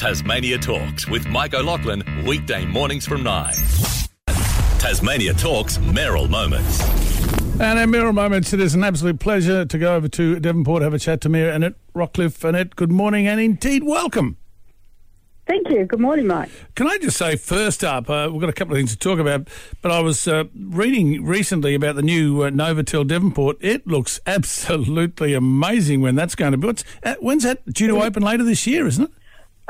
Tasmania Talks with Mike O'Loughlin, weekday mornings from 9. Tasmania Talks Mayoral Moments. And our Mayoral Moments, it is an absolute pleasure to go over to Devonport, have a chat to Mayor Annette Rockliff. Annette, good morning and indeed welcome. Thank you. Good morning, Mike. Can I just say, first up, uh, we've got a couple of things to talk about, but I was uh, reading recently about the new uh, Novotel Devonport. It looks absolutely amazing when that's going to be. What's, uh, when's that due to open later this year, isn't it?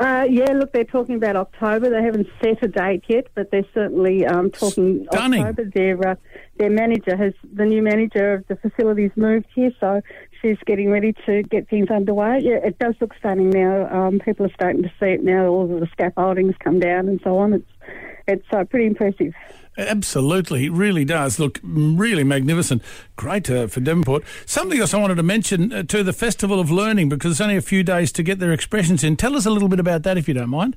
Uh, yeah, look, they're talking about October. They haven't set a date yet, but they're certainly um, talking Stunning. October. Their uh, their manager has the new manager of the facilities moved here, so she's getting ready to get things underway. Yeah, it does look stunning now. Um, people are starting to see it now. All of the scaffoldings come down and so on. It's it's uh, pretty impressive. Absolutely, it really does look really magnificent. Great uh, for Devonport. Something else I wanted to mention uh, to the Festival of Learning because it's only a few days to get their expressions in. Tell us a little bit about that if you don't mind.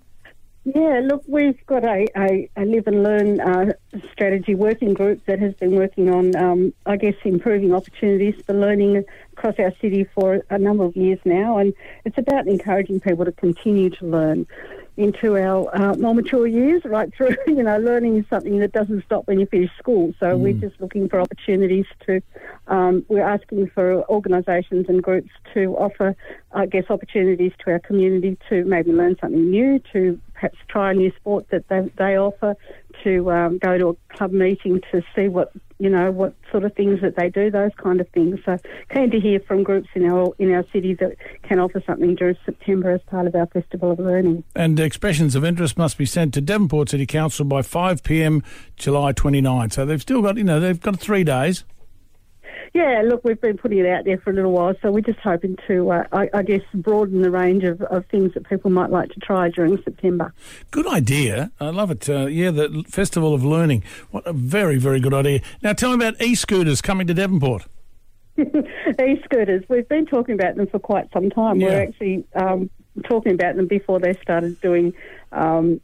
Yeah, look, we've got a, a, a live and learn uh, strategy working group that has been working on, um, I guess, improving opportunities for learning across our city for a number of years now. And it's about encouraging people to continue to learn into our uh, more mature years, right through. You know, learning is something that doesn't stop when you finish school. So we're just looking for opportunities to. Um, we're asking for organisations and groups to offer, I guess, opportunities to our community to maybe learn something new, to perhaps try a new sport that they, they offer, to um, go to a club meeting to see what you know what sort of things that they do, those kind of things. So keen to hear from groups in our in our city that can offer something during September as part of our Festival of Learning. And expressions of interest must be sent to Devonport City Council by 5 p.m. July 29. So they've still got, you know, they've got three days. Yeah, look, we've been putting it out there for a little while, so we're just hoping to, uh, I, I guess, broaden the range of, of things that people might like to try during September. Good idea. I love it. Uh, yeah, the Festival of Learning. What a very, very good idea. Now tell me about e-scooters coming to Devonport. E-scooters, we've been talking about them for quite some time. Yeah. We're actually um, talking about them before they started doing um,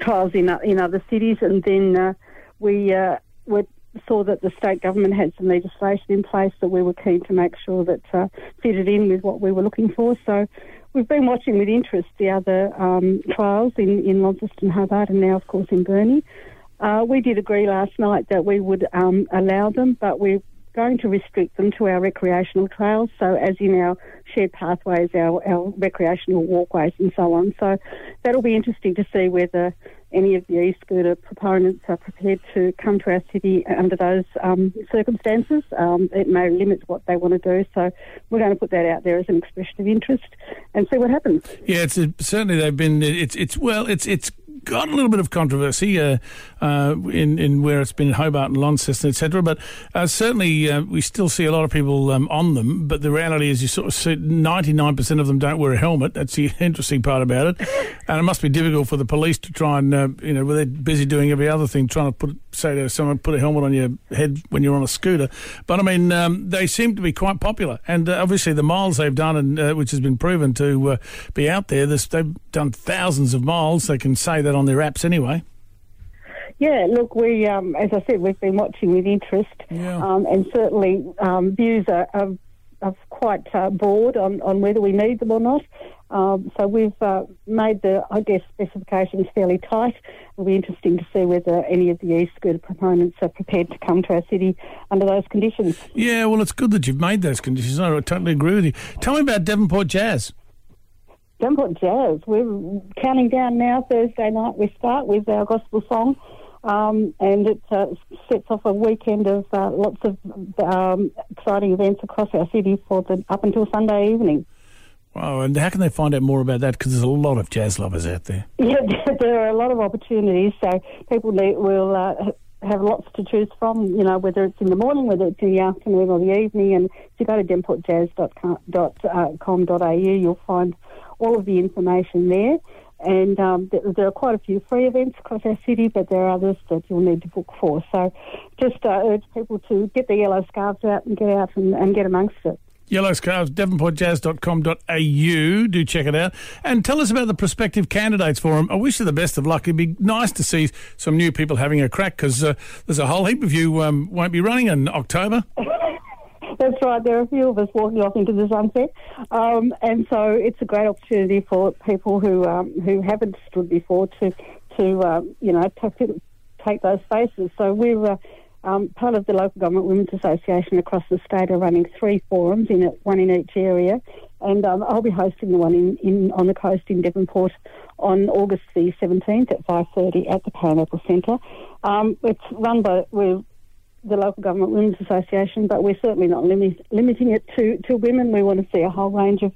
trials in, in other cities, and then uh, we uh, we saw that the state government had some legislation in place that we were keen to make sure that uh, fitted in with what we were looking for. So we've been watching with interest the other um, trials in, in Launceston, Hobart, and now, of course, in Burnie. Uh, we did agree last night that we would um, allow them, but we're going to restrict them to our recreational trails. So, as in our shared pathways, our, our recreational walkways, and so on. So, that'll be interesting to see whether any of the e-scooter proponents are prepared to come to our city under those um, circumstances. Um, it may limit what they want to do. So, we're going to put that out there as an expression of interest and see what happens. Yeah, it's it, certainly they've been. It's it's well, it's it's got a little bit of controversy uh, uh, in in where it's been Hobart and Launceston, etc. But uh, certainly uh, we still see a lot of people um, on them. But the reality is, you sort of see ninety nine percent of them don't wear a helmet. That's the interesting part about it. And it must be difficult for the police to try and uh, you know, they're busy doing every other thing, trying to put say to someone put a helmet on your head when you're on a scooter. But I mean, um, they seem to be quite popular, and uh, obviously the miles they've done, and which has been proven to be out there. This, they've done thousands of miles. They can say that on their apps anyway. Yeah, look, we, um, as I said, we've been watching with interest, Yeah. um, and certainly um, views are, are, are quite uh, broad on, on whether we need them or not. Um, so we've uh, made the, I guess, specifications fairly tight. It'll be interesting to see whether any of the e-scooter proponents are prepared to come to our city under those conditions. Yeah, well, it's good that you've made those conditions. I totally agree with you. Tell me about Devonport Jazz. Devonport Jazz, we're counting down now. Thursday night we start with our gospel song. Um, and it uh, sets off a weekend of uh, lots of um, exciting events across our city for the up until Sunday evening. Wow, and how can they find out more about that? Because there's a lot of jazz lovers out there. Yeah, there are a lot of opportunities, so people need, will uh, have lots to choose from. You know, whether it's in the morning, whether it's in the afternoon or the evening. And if you go to devonportjazz.com.au, you'll find all of the information there. And um, th- there are quite a few free events across our city, but there are others that you'll need to book for. So just uh, urge people to get their yellow scarves out and get out and, and get amongst it. Yellow Scarves, devonportjazz.com.au. Do check it out. And tell us about the prospective candidates for them. I wish you the best of luck. It'd be nice to see some new people having a crack because uh, there's a whole heap of you um, won't be running in October. That's right. There are a few of us walking off into the sunset, um, and so it's a great opportunity for people who um, who haven't stood before to to um, you know to take those spaces. So we're uh, um, part of the local government women's association across the state are running three forums in it, one in each area, and um, I'll be hosting the one in, in on the coast in Devonport on August the 17th at 5:30 at the Paranaple Centre. Um, it's run by we're the local government women's association, but we're certainly not limit, limiting it to, to women. We want to see a whole range of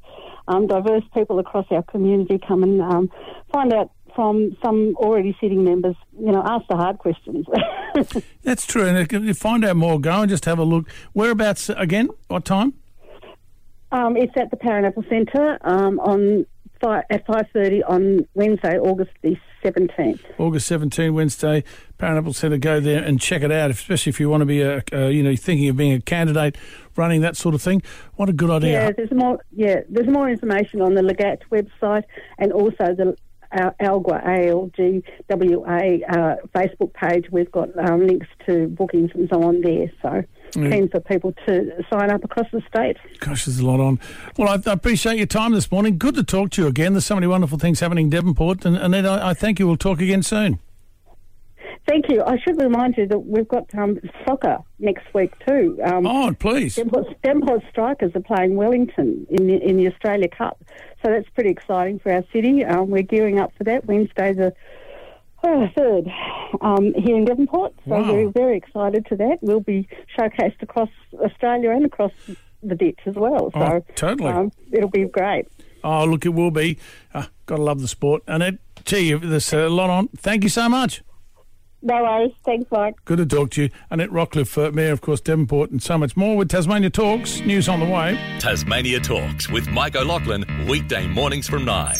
um, diverse people across our community come and um, find out from some already sitting members, you know, ask the hard questions. That's true. And if you find out more, go and just have a look. Whereabouts again? What time? Um, it's at the Paranaple Centre um, on five, at five thirty on Wednesday, August the seventeenth. August 17, Wednesday, Paranaple Centre. Go there and check it out, especially if you want to be a, uh, you know, thinking of being a candidate, running that sort of thing. What a good idea! Yeah, there's more. Yeah, there's more information on the LGAT website and also the our ALGWA, A-L-G-W-A uh, Facebook page. We've got um, links to bookings and so on there. So mm. keen for people to sign up across the state. Gosh, there's a lot on. Well, I, I, appreciate your time this morning. Good to talk to you again. There's so many wonderful things happening in Devonport. And then I, I thank you. We'll talk again soon. Thank you. I should remind you that we've got um, soccer next week too. Um, oh, please. Devonport Strikers are playing Wellington in the, in the Australia Cup. So that's pretty exciting for our city. Um, we're gearing up for that. Wednesday the oh, third um, here in Devonport. So wow. we're very excited to that. We'll be showcased across Australia and across the ditch as well. So oh, totally. Um, it'll be great. Oh, look, it will be. Uh, gotta love the sport. And it, gee, there's a lot on. Thank you so much. No worries. Thanks, Mike. Good to talk to you. Annette Rockliff, uh, Mayor, of course, Devonport, and so much more with Tasmania Talks. News on the way. Tasmania Talks with Mike O'Loughlin, weekday mornings from 9.